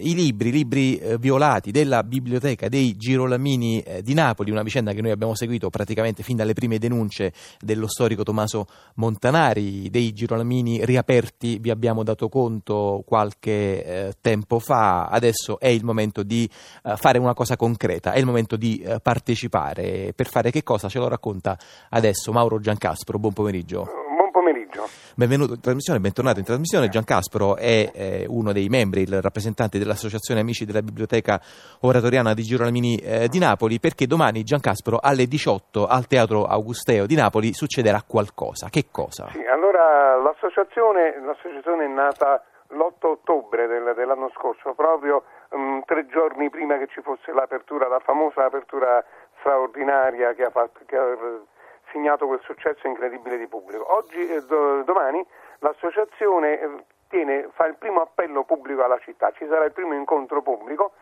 i libri, libri eh, violati della biblioteca dei Girolamini eh, di Napoli, una vicenda che noi abbiamo seguito praticamente fin dalle prime denunce dello storico Tommaso Montanari, dei Girolamini riaperti vi abbiamo dato conto qualche eh, tempo fa, adesso è il momento di fare una cosa concreta, è il momento di partecipare. Per fare che cosa ce lo racconta adesso Mauro Giancaspro, buon pomeriggio. Buon pomeriggio. Benvenuto in trasmissione, bentornato in trasmissione. Gian Caspro è eh, uno dei membri, il rappresentante dell'Associazione Amici della Biblioteca Oratoriana di Girolamini eh, di Napoli, perché domani Gian Caspro alle 18 al Teatro Augusteo di Napoli succederà qualcosa. Che cosa? Sì, allora l'associazione, l'associazione è nata l'8 ottobre del, dell'anno scorso, proprio um, tre giorni prima che ci fosse l'apertura, la famosa apertura straordinaria che ha, fatto, che ha segnato quel successo incredibile di pubblico. Oggi, eh, do, domani, l'associazione eh, tiene, fa il primo appello pubblico alla città, ci sarà il primo incontro pubblico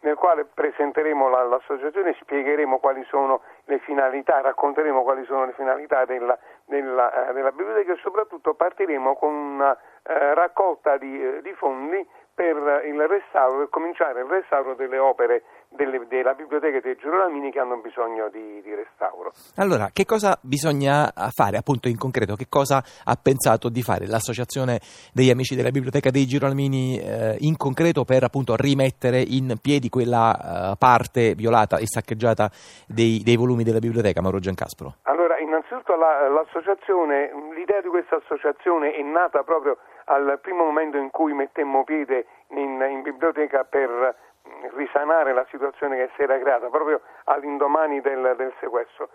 nel quale presenteremo la, l'associazione, spiegheremo quali sono le finalità, racconteremo quali sono le finalità della, della, eh, della biblioteca e soprattutto partiremo con una eh, raccolta di, di fondi per il restauro, per cominciare il restauro delle opere delle, della biblioteca dei Girolamini che hanno bisogno di, di, restauro. Allora, che cosa bisogna fare appunto in concreto? Che cosa ha pensato di fare l'associazione degli amici della biblioteca dei Girolamini eh, in concreto per appunto rimettere in piedi quella uh, parte violata e saccheggiata dei, dei, volumi della biblioteca, Mauro Giancaspro? Allora, innanzitutto la, l'associazione, l'idea di questa associazione è nata proprio al primo momento in cui mettemmo piede in, in biblioteca per risanare la situazione che si era creata proprio all'indomani del, del sequestro.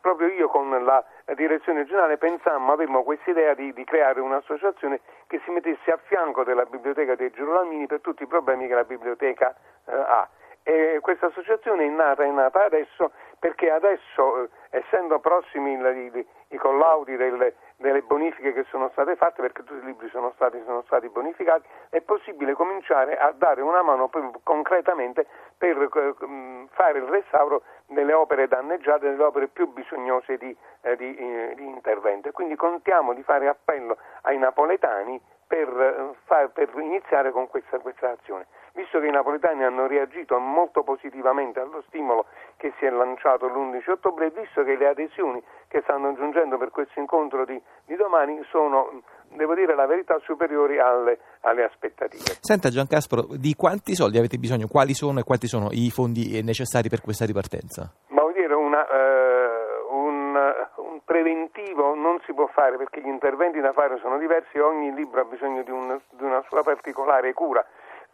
Proprio io con la direzione generale pensammo, avevamo questa idea di, di, creare un'associazione che si mettesse a fianco della biblioteca dei Girolamini per tutti i problemi che la biblioteca eh, ha. E questa associazione è nata, è nata adesso perché adesso, eh, essendo prossimi i, i, collaudi delle, delle, bonifiche che sono state fatte, perché tutti i libri sono stati, sono stati, bonificati, è possibile cominciare a dare una mano concretamente per eh, fare il restauro delle opere danneggiate, delle opere più bisognose di, eh, di, di intervento. Quindi contiamo di fare appello ai napoletani per, per iniziare con questa, questa azione visto che i napoletani hanno reagito molto positivamente allo stimolo che si è lanciato l'11 ottobre e visto che le adesioni che stanno giungendo per questo incontro di, di domani sono, devo dire la verità, superiori alle, alle aspettative. Senta Giancaspro, di quanti soldi avete bisogno? Quali sono e quanti sono i fondi necessari per questa ripartenza? Ma vuol dire una... Eh, un preventivo non si può fare perché gli interventi da fare sono diversi e ogni libro ha bisogno di, un, di una sua particolare cura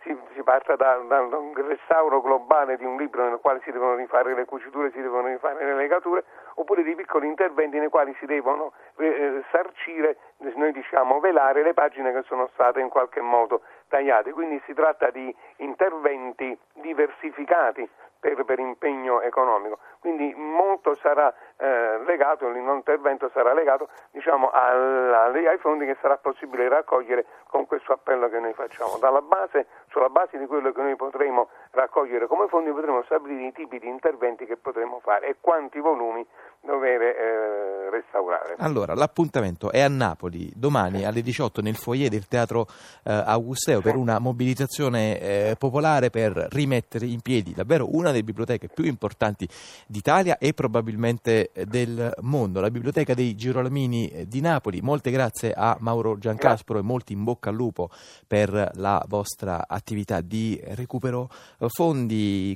si, si parte da, da, un restauro globale di un libro nel quale si devono rifare le cuciture, si devono rifare le legature, oppure di piccoli interventi nei quali si devono eh, sarcire, noi diciamo velare le pagine che sono state in qualche modo tagliate. Quindi si tratta di interventi diversificati per, per impegno economico. Quindi molto sarà eh, legato, l'intervento sarà legato diciamo, al, ai fondi che sarà possibile raccogliere con questo appello che noi facciamo. Base, sulla base di quello che noi potremo raccogliere come fondi potremo stabilire i tipi di interventi che potremo fare e quanti volumi dover eh, restaurare. Allora, l'appuntamento è a Napoli domani alle 18 nel foyer del Teatro eh, Augusteo per una mobilitazione eh, popolare per rimettere in piedi davvero una delle biblioteche più importanti d'Italia e probabilmente eh, del mondo, la Biblioteca dei Girolamini eh, di Napoli. Molte grazie a Mauro Giancaspro e molti in bocca al lupo per la vostra attività di recupero fondi